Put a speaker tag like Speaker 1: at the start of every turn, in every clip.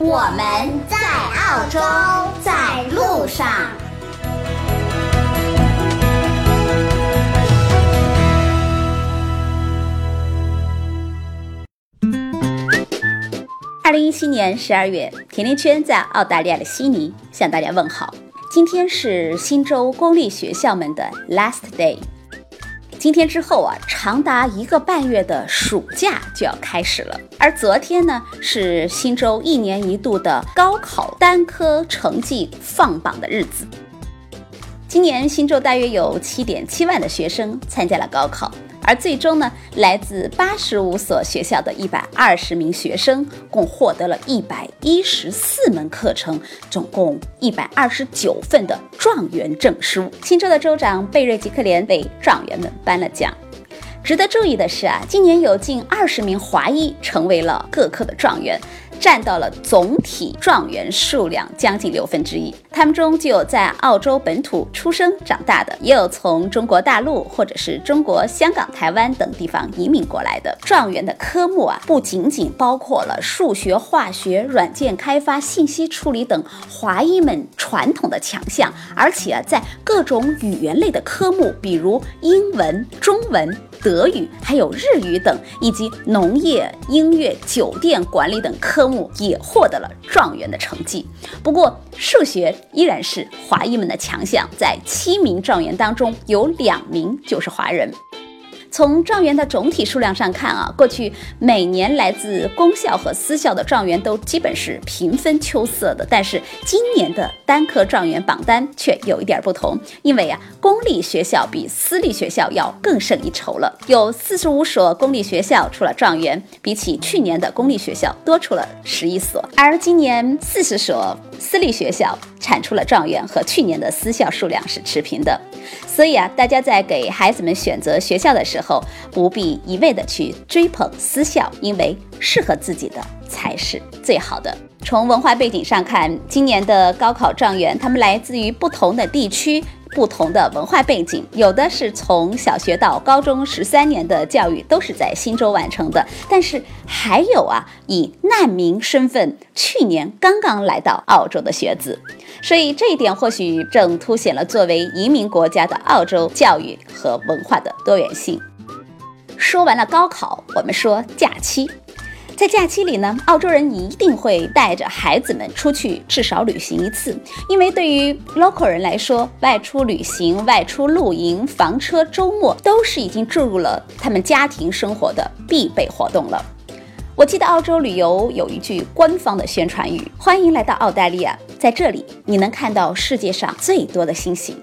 Speaker 1: 我们在澳洲，在路上。
Speaker 2: 二零一七年十二月，甜甜圈在澳大利亚的悉尼向大家问好。今天是新州公立学校们的 last day。今天之后啊，长达一个半月的暑假就要开始了。而昨天呢，是新州一年一度的高考单科成绩放榜的日子。今年新州大约有七点七万的学生参加了高考。而最终呢，来自八十五所学校的一百二十名学生，共获得了一百一十四门课程，总共一百二十九份的状元证书。新州的州长贝瑞吉克连为状元们颁了奖。值得注意的是啊，今年有近二十名华裔成为了各科的状元。占到了总体状元数量将近六分之一。他们中就有在澳洲本土出生长大的，也有从中国大陆或者是中国香港、台湾等地方移民过来的。状元的科目啊，不仅仅包括了数学、化学、软件开发、信息处理等华裔们传统的强项，而且啊，在各种语言类的科目，比如英文、中文。德语、还有日语等，以及农业、音乐、酒店管理等科目也获得了状元的成绩。不过，数学依然是华裔们的强项，在七名状元当中，有两名就是华人。从状元的总体数量上看啊，过去每年来自公校和私校的状元都基本是平分秋色的。但是今年的单科状元榜单却有一点不同，因为啊，公立学校比私立学校要更胜一筹了。有四十五所公立学校出了状元，比起去年的公立学校多出了十一所，而今年四十所私立学校产出了状元，和去年的私校数量是持平的。所以啊，大家在给孩子们选择学校的时候，不必一味的去追捧私校，因为适合自己的才是最好的。从文化背景上看，今年的高考状元，他们来自于不同的地区。不同的文化背景，有的是从小学到高中十三年的教育都是在新州完成的，但是还有啊，以难民身份去年刚刚来到澳洲的学子，所以这一点或许正凸显了作为移民国家的澳洲教育和文化的多元性。说完了高考，我们说假期。在假期里呢，澳洲人一定会带着孩子们出去至少旅行一次，因为对于 local 人来说，外出旅行、外出露营、房车周末都是已经注入了他们家庭生活的必备活动了。我记得澳洲旅游有一句官方的宣传语：“欢迎来到澳大利亚，在这里你能看到世界上最多的星星。”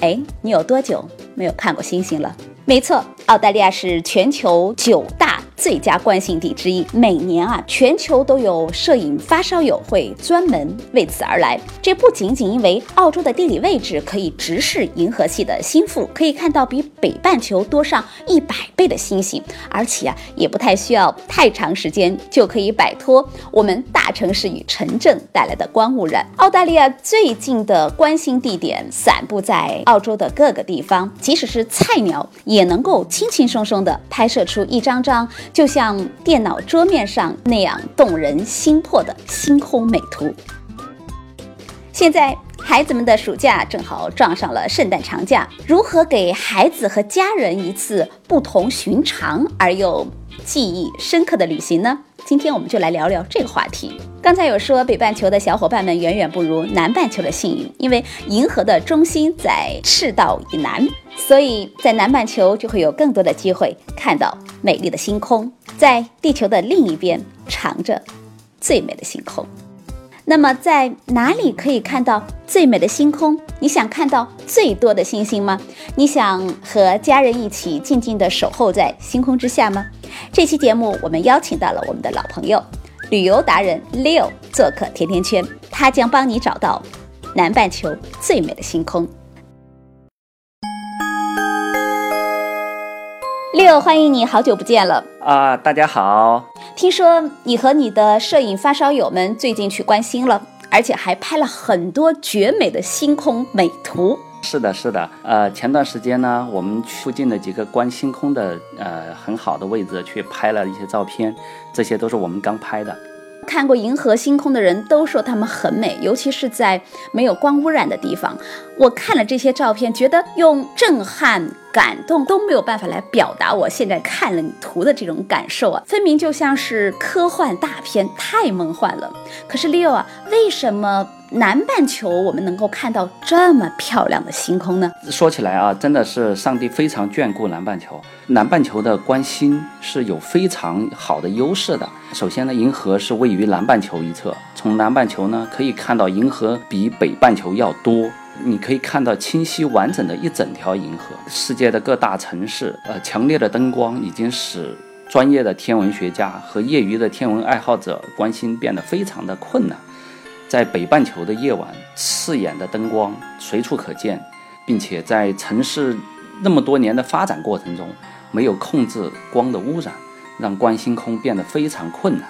Speaker 2: 哎，你有多久没有看过星星了？没错，澳大利亚是全球九大。最佳观星地之一，每年啊，全球都有摄影发烧友会专门为此而来。这不仅仅因为澳洲的地理位置可以直视银河系的心腹，可以看到比北半球多上一百倍的星星，而且啊，也不太需要太长时间就可以摆脱我们大城市与城镇带来的光污染。澳大利亚最近的观星地点散布在澳洲的各个地方，即使是菜鸟也能够轻轻松松地拍摄出一张张。就像电脑桌面上那样动人心魄的星空美图。现在孩子们的暑假正好撞上了圣诞长假，如何给孩子和家人一次不同寻常而又记忆深刻的旅行呢？今天我们就来聊聊这个话题。刚才有说北半球的小伙伴们远远不如南半球的幸运，因为银河的中心在赤道以南，所以在南半球就会有更多的机会看到美丽的星空。在地球的另一边藏着最美的星空。那么在哪里可以看到最美的星空？你想看到最多的星星吗？你想和家人一起静静地守候在星空之下吗？这期节目我们邀请到了我们的老朋友。旅游达人 Leo 做客甜甜圈，他将帮你找到南半球最美的星空。Leo，欢迎你，好久不见了
Speaker 3: 啊！大家好，
Speaker 2: 听说你和你的摄影发烧友们最近去观星了，而且还拍了很多绝美的星空美图。
Speaker 3: 是的，是的，呃，前段时间呢，我们附近的几个观星空的呃很好的位置去拍了一些照片，这些都是我们刚拍的。
Speaker 2: 看过银河星空的人都说它们很美，尤其是在没有光污染的地方。我看了这些照片，觉得用震撼、感动都没有办法来表达我现在看了你图的这种感受啊，分明就像是科幻大片，太梦幻了。可是 Leo 啊，为什么？南半球，我们能够看到这么漂亮的星空呢？
Speaker 3: 说起来啊，真的是上帝非常眷顾南半球。南半球的观星是有非常好的优势的。首先呢，银河是位于南半球一侧，从南半球呢可以看到银河比北半球要多，你可以看到清晰完整的一整条银河。世界的各大城市，呃，强烈的灯光已经使专业的天文学家和业余的天文爱好者观星变得非常的困难。在北半球的夜晚，刺眼的灯光随处可见，并且在城市那么多年的发展过程中，没有控制光的污染，让观星空变得非常困难。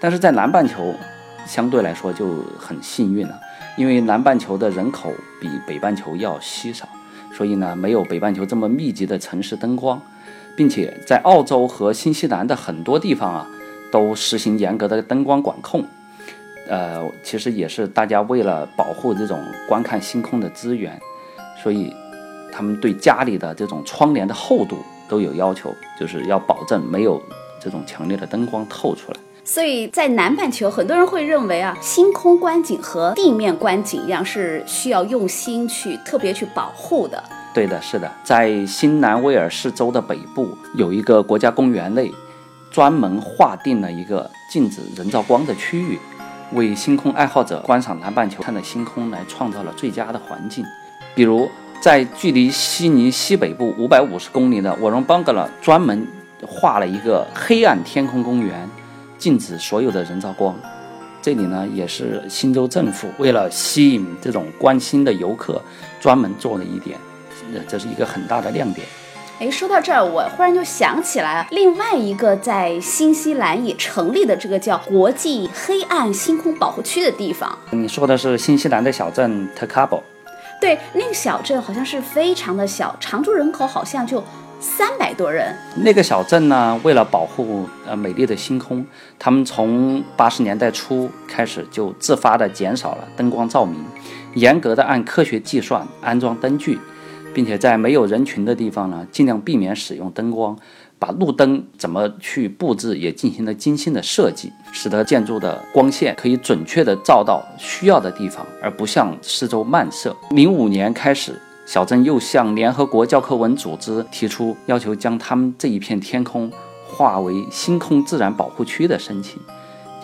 Speaker 3: 但是在南半球，相对来说就很幸运了，因为南半球的人口比北半球要稀少，所以呢，没有北半球这么密集的城市灯光，并且在澳洲和新西兰的很多地方啊，都实行严格的灯光管控。呃，其实也是大家为了保护这种观看星空的资源，所以他们对家里的这种窗帘的厚度都有要求，就是要保证没有这种强烈的灯光透出来。
Speaker 2: 所以在南半球，很多人会认为啊，星空观景和地面观景一样，是需要用心去特别去保护的。
Speaker 3: 对的，是的，在新南威尔士州的北部有一个国家公园内，专门划定了一个禁止人造光的区域。为星空爱好者观赏南半球看的星空来创造了最佳的环境。比如，在距离悉尼西北部五百五十公里的沃隆邦格勒，专门划了一个黑暗天空公园，禁止所有的人造光。这里呢，也是新州政府为了吸引这种观星的游客，专门做了一点，这是一个很大的亮点。
Speaker 2: 哎，说到这儿，我忽然就想起来了，另外一个在新西兰也成立的这个叫国际黑暗星空保护区的地方。
Speaker 3: 你说的是新西兰的小镇 t a k a b o？
Speaker 2: 对，那个小镇好像是非常的小，常住人口好像就三百多人。
Speaker 3: 那个小镇呢，为了保护呃美丽的星空，他们从八十年代初开始就自发的减少了灯光照明，严格的按科学计算安装灯具。并且在没有人群的地方呢，尽量避免使用灯光，把路灯怎么去布置也进行了精心的设计，使得建筑的光线可以准确的照到需要的地方，而不向四周漫射。零五年开始，小镇又向联合国教科文组织提出要求，将他们这一片天空划为星空自然保护区的申请，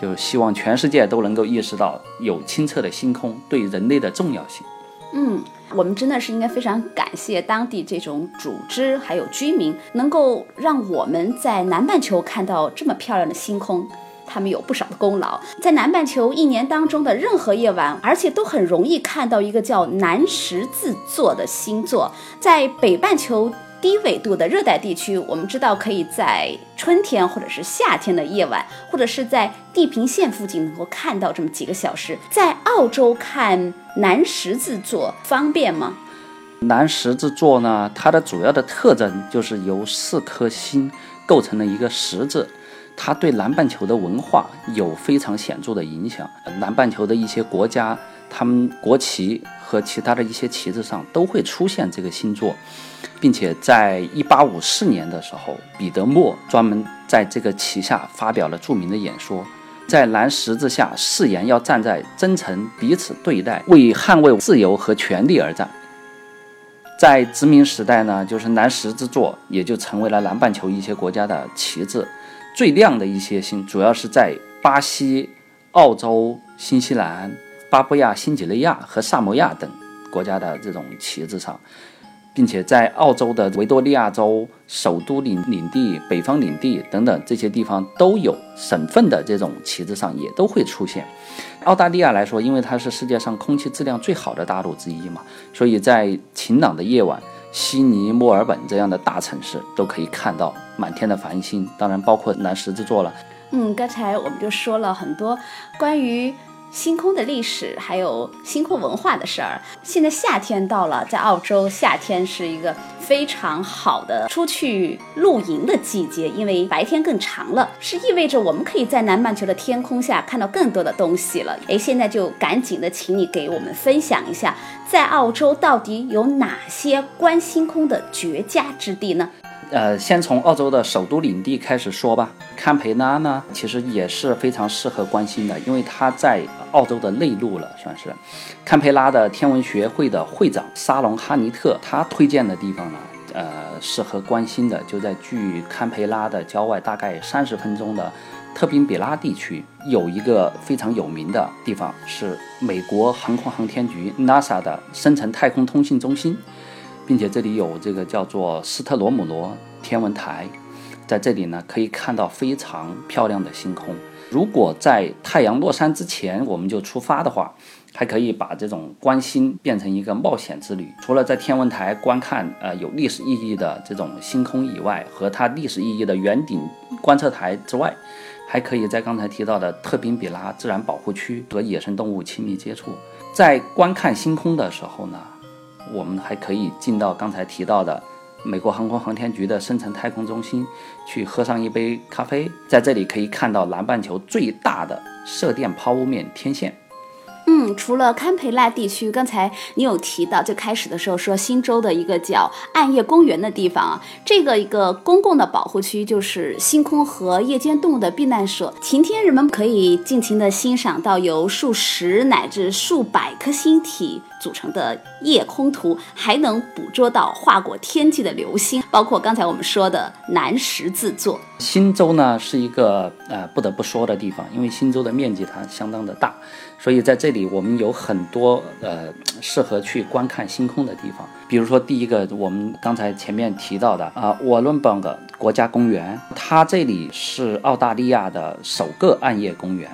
Speaker 3: 就希望全世界都能够意识到有清澈的星空对人类的重要性。
Speaker 2: 嗯。我们真的是应该非常感谢当地这种组织还有居民，能够让我们在南半球看到这么漂亮的星空，他们有不少的功劳。在南半球一年当中的任何夜晚，而且都很容易看到一个叫南十字座的星座，在北半球。低纬度的热带地区，我们知道可以在春天或者是夏天的夜晚，或者是在地平线附近能够看到这么几个小时。在澳洲看南十字座方便吗？
Speaker 3: 南十字座呢，它的主要的特征就是由四颗星构成了一个十字，它对南半球的文化有非常显著的影响。南半球的一些国家，他们国旗和其他的一些旗帜上都会出现这个星座。并且在一八五四年的时候，彼得莫专门在这个旗下发表了著名的演说，在蓝十字下誓言要站在真诚彼此对待，为捍卫自由和权利而战。在殖民时代呢，就是蓝十字座也就成为了南半球一些国家的旗帜。最亮的一些星，主要是在巴西、澳洲、新西兰、巴布亚新几内亚和萨摩亚等国家的这种旗帜上。并且在澳洲的维多利亚州首都领领地、北方领地等等这些地方都有省份的这种旗帜上也都会出现。澳大利亚来说，因为它是世界上空气质量最好的大陆之一嘛，所以在晴朗的夜晚，悉尼、墨尔本这样的大城市都可以看到满天的繁星，当然包括南十字座了。
Speaker 2: 嗯，刚才我们就说了很多关于。星空的历史，还有星空文化的事儿。现在夏天到了，在澳洲，夏天是一个非常好的出去露营的季节，因为白天更长了，是意味着我们可以在南半球的天空下看到更多的东西了。哎，现在就赶紧的，请你给我们分享一下，在澳洲到底有哪些观星空的绝佳之地呢？
Speaker 3: 呃，先从澳洲的首都领地开始说吧。堪培拉呢，其实也是非常适合观星的，因为它在澳洲的内陆了，算是。堪培拉的天文学会的会长沙龙哈尼特，他推荐的地方呢，呃，适合观星的就在距堪培拉的郊外大概三十分钟的特宾比拉地区，有一个非常有名的地方，是美国航空航天局 NASA 的深层太空通信中心。并且这里有这个叫做斯特罗姆罗天文台，在这里呢可以看到非常漂亮的星空。如果在太阳落山之前我们就出发的话，还可以把这种观星变成一个冒险之旅。除了在天文台观看呃有历史意义的这种星空以外，和它历史意义的圆顶观测台之外，还可以在刚才提到的特宾比拉自然保护区和野生动物亲密接触。在观看星空的时候呢。我们还可以进到刚才提到的美国航空航天局的深层太空中心，去喝上一杯咖啡，在这里可以看到南半球最大的射电抛物面天线。
Speaker 2: 嗯，除了堪培拉地区，刚才你有提到，最开始的时候说新州的一个叫暗夜公园的地方啊，这个一个公共的保护区就是星空和夜间动物的避难所。晴天人们可以尽情的欣赏到由数十乃至数百颗星体组成的夜空图，还能捕捉到划过天际的流星，包括刚才我们说的南十字座。
Speaker 3: 新州呢是一个呃不得不说的地方，因为新州的面积它相当的大。所以在这里，我们有很多呃适合去观看星空的地方。比如说，第一个，我们刚才前面提到的啊，沃伦邦格国家公园，它这里是澳大利亚的首个暗夜公园。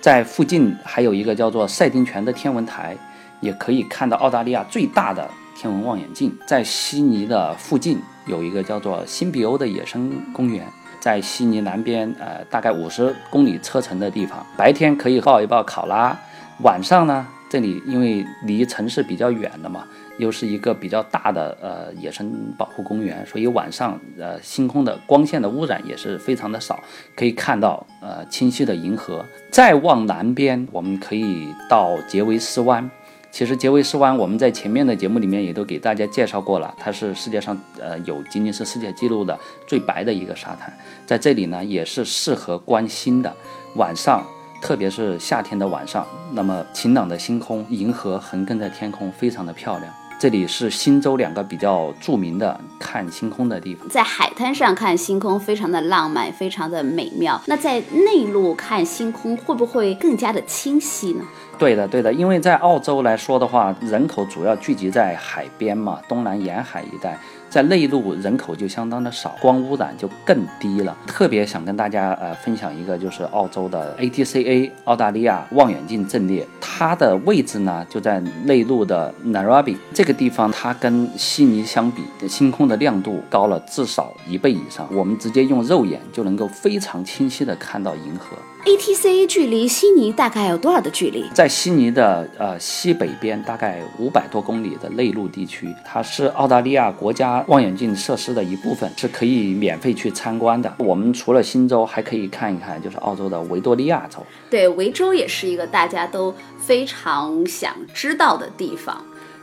Speaker 3: 在附近还有一个叫做赛丁泉的天文台，也可以看到澳大利亚最大的天文望远镜。在悉尼的附近有一个叫做新比欧的野生公园。在悉尼南边，呃，大概五十公里车程的地方，白天可以抱一抱考拉，晚上呢，这里因为离城市比较远的嘛，又是一个比较大的呃野生保护公园，所以晚上呃星空的光线的污染也是非常的少，可以看到呃清晰的银河。再往南边，我们可以到杰维斯湾。其实杰维斯湾，我们在前面的节目里面也都给大家介绍过了，它是世界上呃有仅仅是世界纪录的最白的一个沙滩，在这里呢也是适合观星的，晚上特别是夏天的晚上，那么晴朗的星空，银河横亘在天空，非常的漂亮。这里是新州两个比较著名的看星空的地方，
Speaker 2: 在海滩上看星空非常的浪漫，非常的美妙。那在内陆看星空会不会更加的清晰呢？
Speaker 3: 对的，对的，因为在澳洲来说的话，人口主要聚集在海边嘛，东南沿海一带。在内陆人口就相当的少，光污染就更低了。特别想跟大家呃分享一个，就是澳洲的 ATCA 澳大利亚望远镜阵列，它的位置呢就在内陆的 Narrabri 这个地方，它跟悉尼相比，星空的亮度高了至少一倍以上，我们直接用肉眼就能够非常清晰的看到银河。
Speaker 2: ATCA 距离悉尼大概有多少的距离？
Speaker 3: 在悉尼的呃西北边，大概五百多公里的内陆地区，它是澳大利亚国家望远镜设施的一部分，是可以免费去参观的。我们除了新州，还可以看一看，就是澳洲的维多利亚州。
Speaker 2: 对，维州也是一个大家都非常想知道的地方。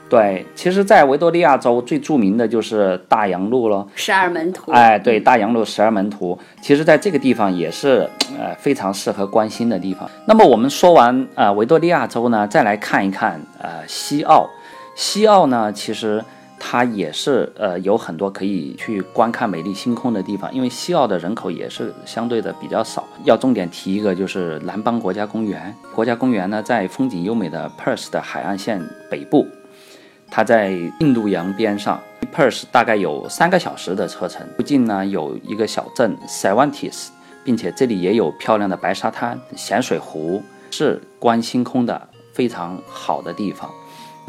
Speaker 3: 对，其实，在维多利亚州最著名的就是大洋路了，
Speaker 2: 十二门徒。
Speaker 3: 哎，对，大洋路十二门徒，其实在这个地方也是呃非常适合关心的地方。那么我们说完呃维多利亚州呢，再来看一看呃西澳。西澳呢，其实它也是呃有很多可以去观看美丽星空的地方，因为西澳的人口也是相对的比较少。要重点提一个，就是南邦国家公园。国家公园呢，在风景优美的 Perth 的海岸线北部。它在印度洋边上，Perth 大概有三个小时的车程。附近呢有一个小镇 Cervantes，并且这里也有漂亮的白沙滩、咸水湖，是观星空的非常好的地方。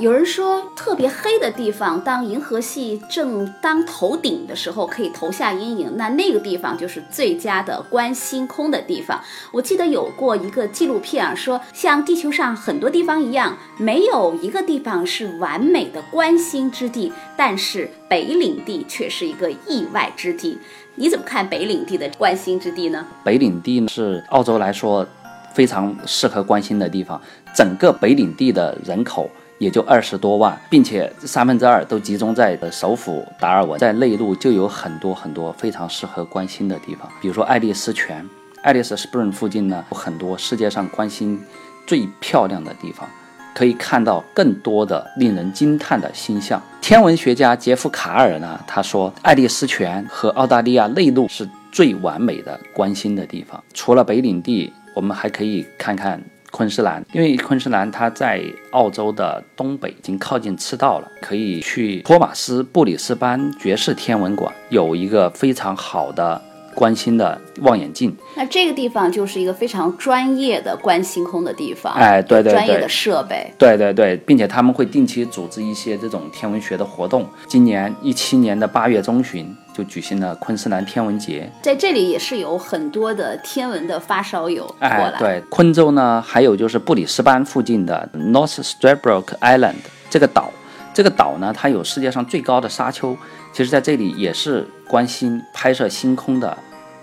Speaker 2: 有人说，特别黑的地方，当银河系正当头顶的时候，可以投下阴影，那那个地方就是最佳的观星空的地方。我记得有过一个纪录片啊，说像地球上很多地方一样，没有一个地方是完美的观星之地，但是北领地却是一个意外之地。你怎么看北领地的观星之地呢？
Speaker 3: 北领地是澳洲来说非常适合观星的地方，整个北领地的人口。也就二十多万，并且三分之二都集中在首府达尔文，在内陆就有很多很多非常适合观星的地方，比如说爱丽丝泉、爱丽丝 Spring 附近呢，有很多世界上观星最漂亮的地方，可以看到更多的令人惊叹的星象。天文学家杰夫卡尔呢，他说爱丽丝泉和澳大利亚内陆是最完美的观星的地方。除了北领地，我们还可以看看。昆士兰，因为昆士兰它在澳洲的东北，已经靠近赤道了，可以去托马斯布里斯班爵士天文馆，有一个非常好的观星的望远镜。
Speaker 2: 那这个地方就是一个非常专业的观星空的地方，
Speaker 3: 哎，对对对，
Speaker 2: 专业的设备，
Speaker 3: 对对对，并且他们会定期组织一些这种天文学的活动。今年一七年的八月中旬。就举行了昆士兰天文节，
Speaker 2: 在这里也是有很多的天文的发烧友过来。
Speaker 3: 对，昆州呢，还有就是布里斯班附近的 North Stradbroke Island 这个岛，这个岛呢，它有世界上最高的沙丘，其实在这里也是关心、拍摄星空的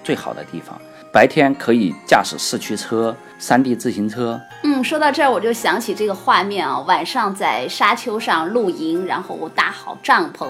Speaker 3: 最好的地方。白天可以驾驶四驱车、山地自行车。
Speaker 2: 嗯，说到这儿我就想起这个画面啊，晚上在沙丘上露营，然后搭好帐篷，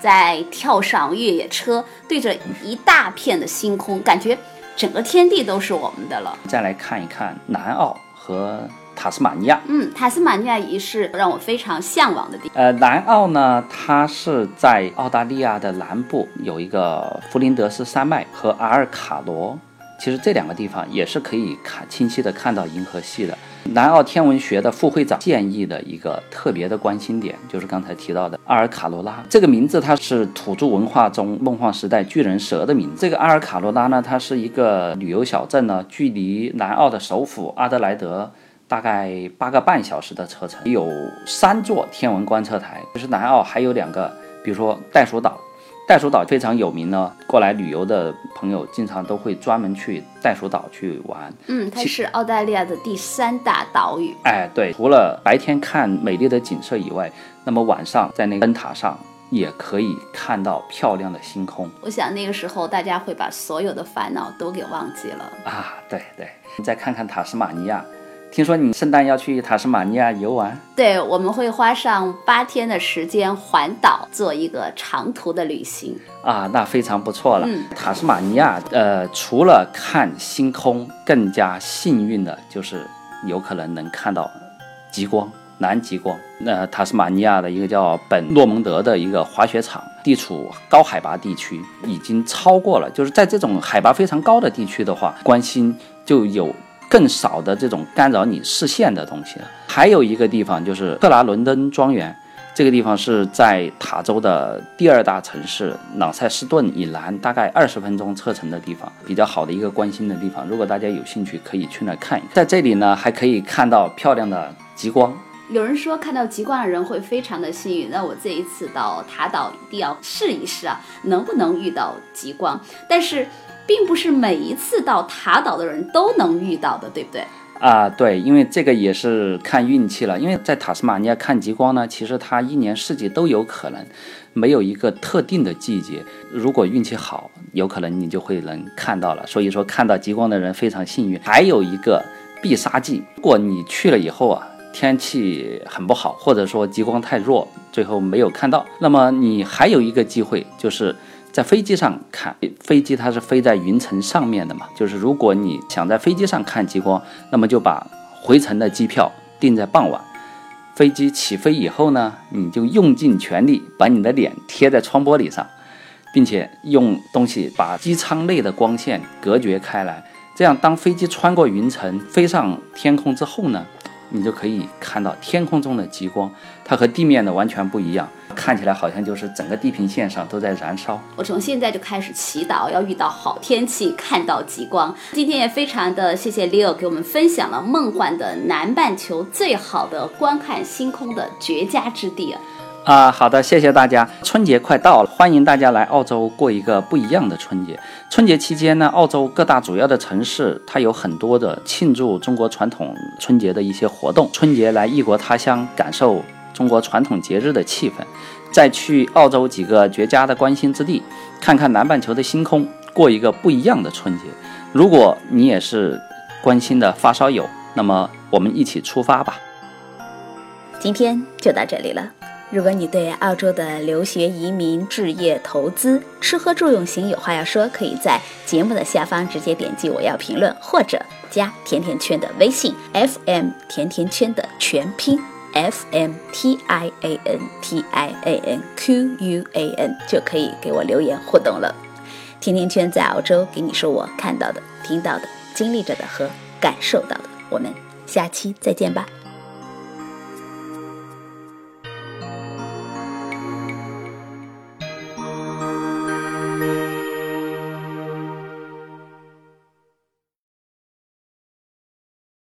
Speaker 2: 再跳上越野车，对着一大片的星空，感觉整个天地都是我们的了。
Speaker 3: 再来看一看南澳和塔斯马尼亚。
Speaker 2: 嗯，塔斯马尼亚也是让我非常向往的地
Speaker 3: 方。呃，南澳呢，它是在澳大利亚的南部，有一个弗林德斯山脉和阿尔卡罗。其实这两个地方也是可以看清晰的看到银河系的。南澳天文学的副会长建议的一个特别的关心点，就是刚才提到的阿尔卡罗拉这个名字，它是土著文化中梦幻时代巨人蛇的名字。这个阿尔卡罗拉呢，它是一个旅游小镇呢，距离南澳的首府阿德莱德大概八个半小时的车程，有三座天文观测台。就是南澳还有两个，比如说袋鼠岛。袋鼠岛非常有名呢，过来旅游的朋友经常都会专门去袋鼠岛去玩。
Speaker 2: 嗯，它是澳大利亚的第三大岛屿。
Speaker 3: 哎，对，除了白天看美丽的景色以外，那么晚上在那个灯塔上也可以看到漂亮的星空。
Speaker 2: 我想那个时候大家会把所有的烦恼都给忘记了。
Speaker 3: 啊，对对，再看看塔斯马尼亚。听说你圣诞要去塔斯马尼亚游玩？
Speaker 2: 对，我们会花上八天的时间环岛，做一个长途的旅行
Speaker 3: 啊，那非常不错了。
Speaker 2: 嗯，
Speaker 3: 塔斯马尼亚，呃，除了看星空，更加幸运的就是有可能能看到极光，南极光。那塔斯马尼亚的一个叫本诺蒙德的一个滑雪场，地处高海拔地区，已经超过了，就是在这种海拔非常高的地区的话，观星就有。更少的这种干扰你视线的东西了。还有一个地方就是特拉伦登庄园，这个地方是在塔州的第二大城市朗塞斯顿以南，大概二十分钟车程的地方，比较好的一个观星的地方。如果大家有兴趣，可以去那看一看。在这里呢，还可以看到漂亮的极光。
Speaker 2: 有人说看到极光的人会非常的幸运，那我这一次到塔岛一定要试一试啊，能不能遇到极光？但是。并不是每一次到塔岛的人都能遇到的，对不对？
Speaker 3: 啊，对，因为这个也是看运气了。因为在塔斯马尼亚看极光呢，其实它一年四季都有可能，没有一个特定的季节。如果运气好，有可能你就会能看到了。所以说，看到极光的人非常幸运。还有一个必杀技，如果你去了以后啊，天气很不好，或者说极光太弱，最后没有看到，那么你还有一个机会就是。在飞机上看飞机，它是飞在云层上面的嘛？就是如果你想在飞机上看极光，那么就把回程的机票订在傍晚。飞机起飞以后呢，你就用尽全力把你的脸贴在窗玻璃上，并且用东西把机舱内的光线隔绝开来。这样，当飞机穿过云层飞上天空之后呢，你就可以看到天空中的极光，它和地面的完全不一样，看起来好像就是整个地平线上都在燃烧。
Speaker 2: 我从现在就开始祈祷，要遇到好天气，看到极光。今天也非常的谢谢 Leo 给我们分享了梦幻的南半球最好的观看星空的绝佳之地
Speaker 3: 啊。好的，谢谢大家。春节快到了，欢迎大家来澳洲过一个不一样的春节。春节期间呢，澳洲各大主要的城市它有很多的庆祝中国传统春节的一些活动。春节来异国他乡，感受中国传统节日的气氛，再去澳洲几个绝佳的观星之地，看看南半球的星空，过一个不一样的春节。如果你也是关心的发烧友，那么我们一起出发吧。
Speaker 2: 今天就到这里了。如果你对澳洲的留学、移民、置业、投资、吃喝住用行有话要说，可以在节目的下方直接点击“我要评论”，或者加甜甜圈的微信 “FM 甜甜圈”的全拼 “F M T I A N T I A N Q U A N”，就可以给我留言互动了。甜甜圈在澳洲给你说我看到的、听到的、经历着的和感受到的。我们下期再见吧。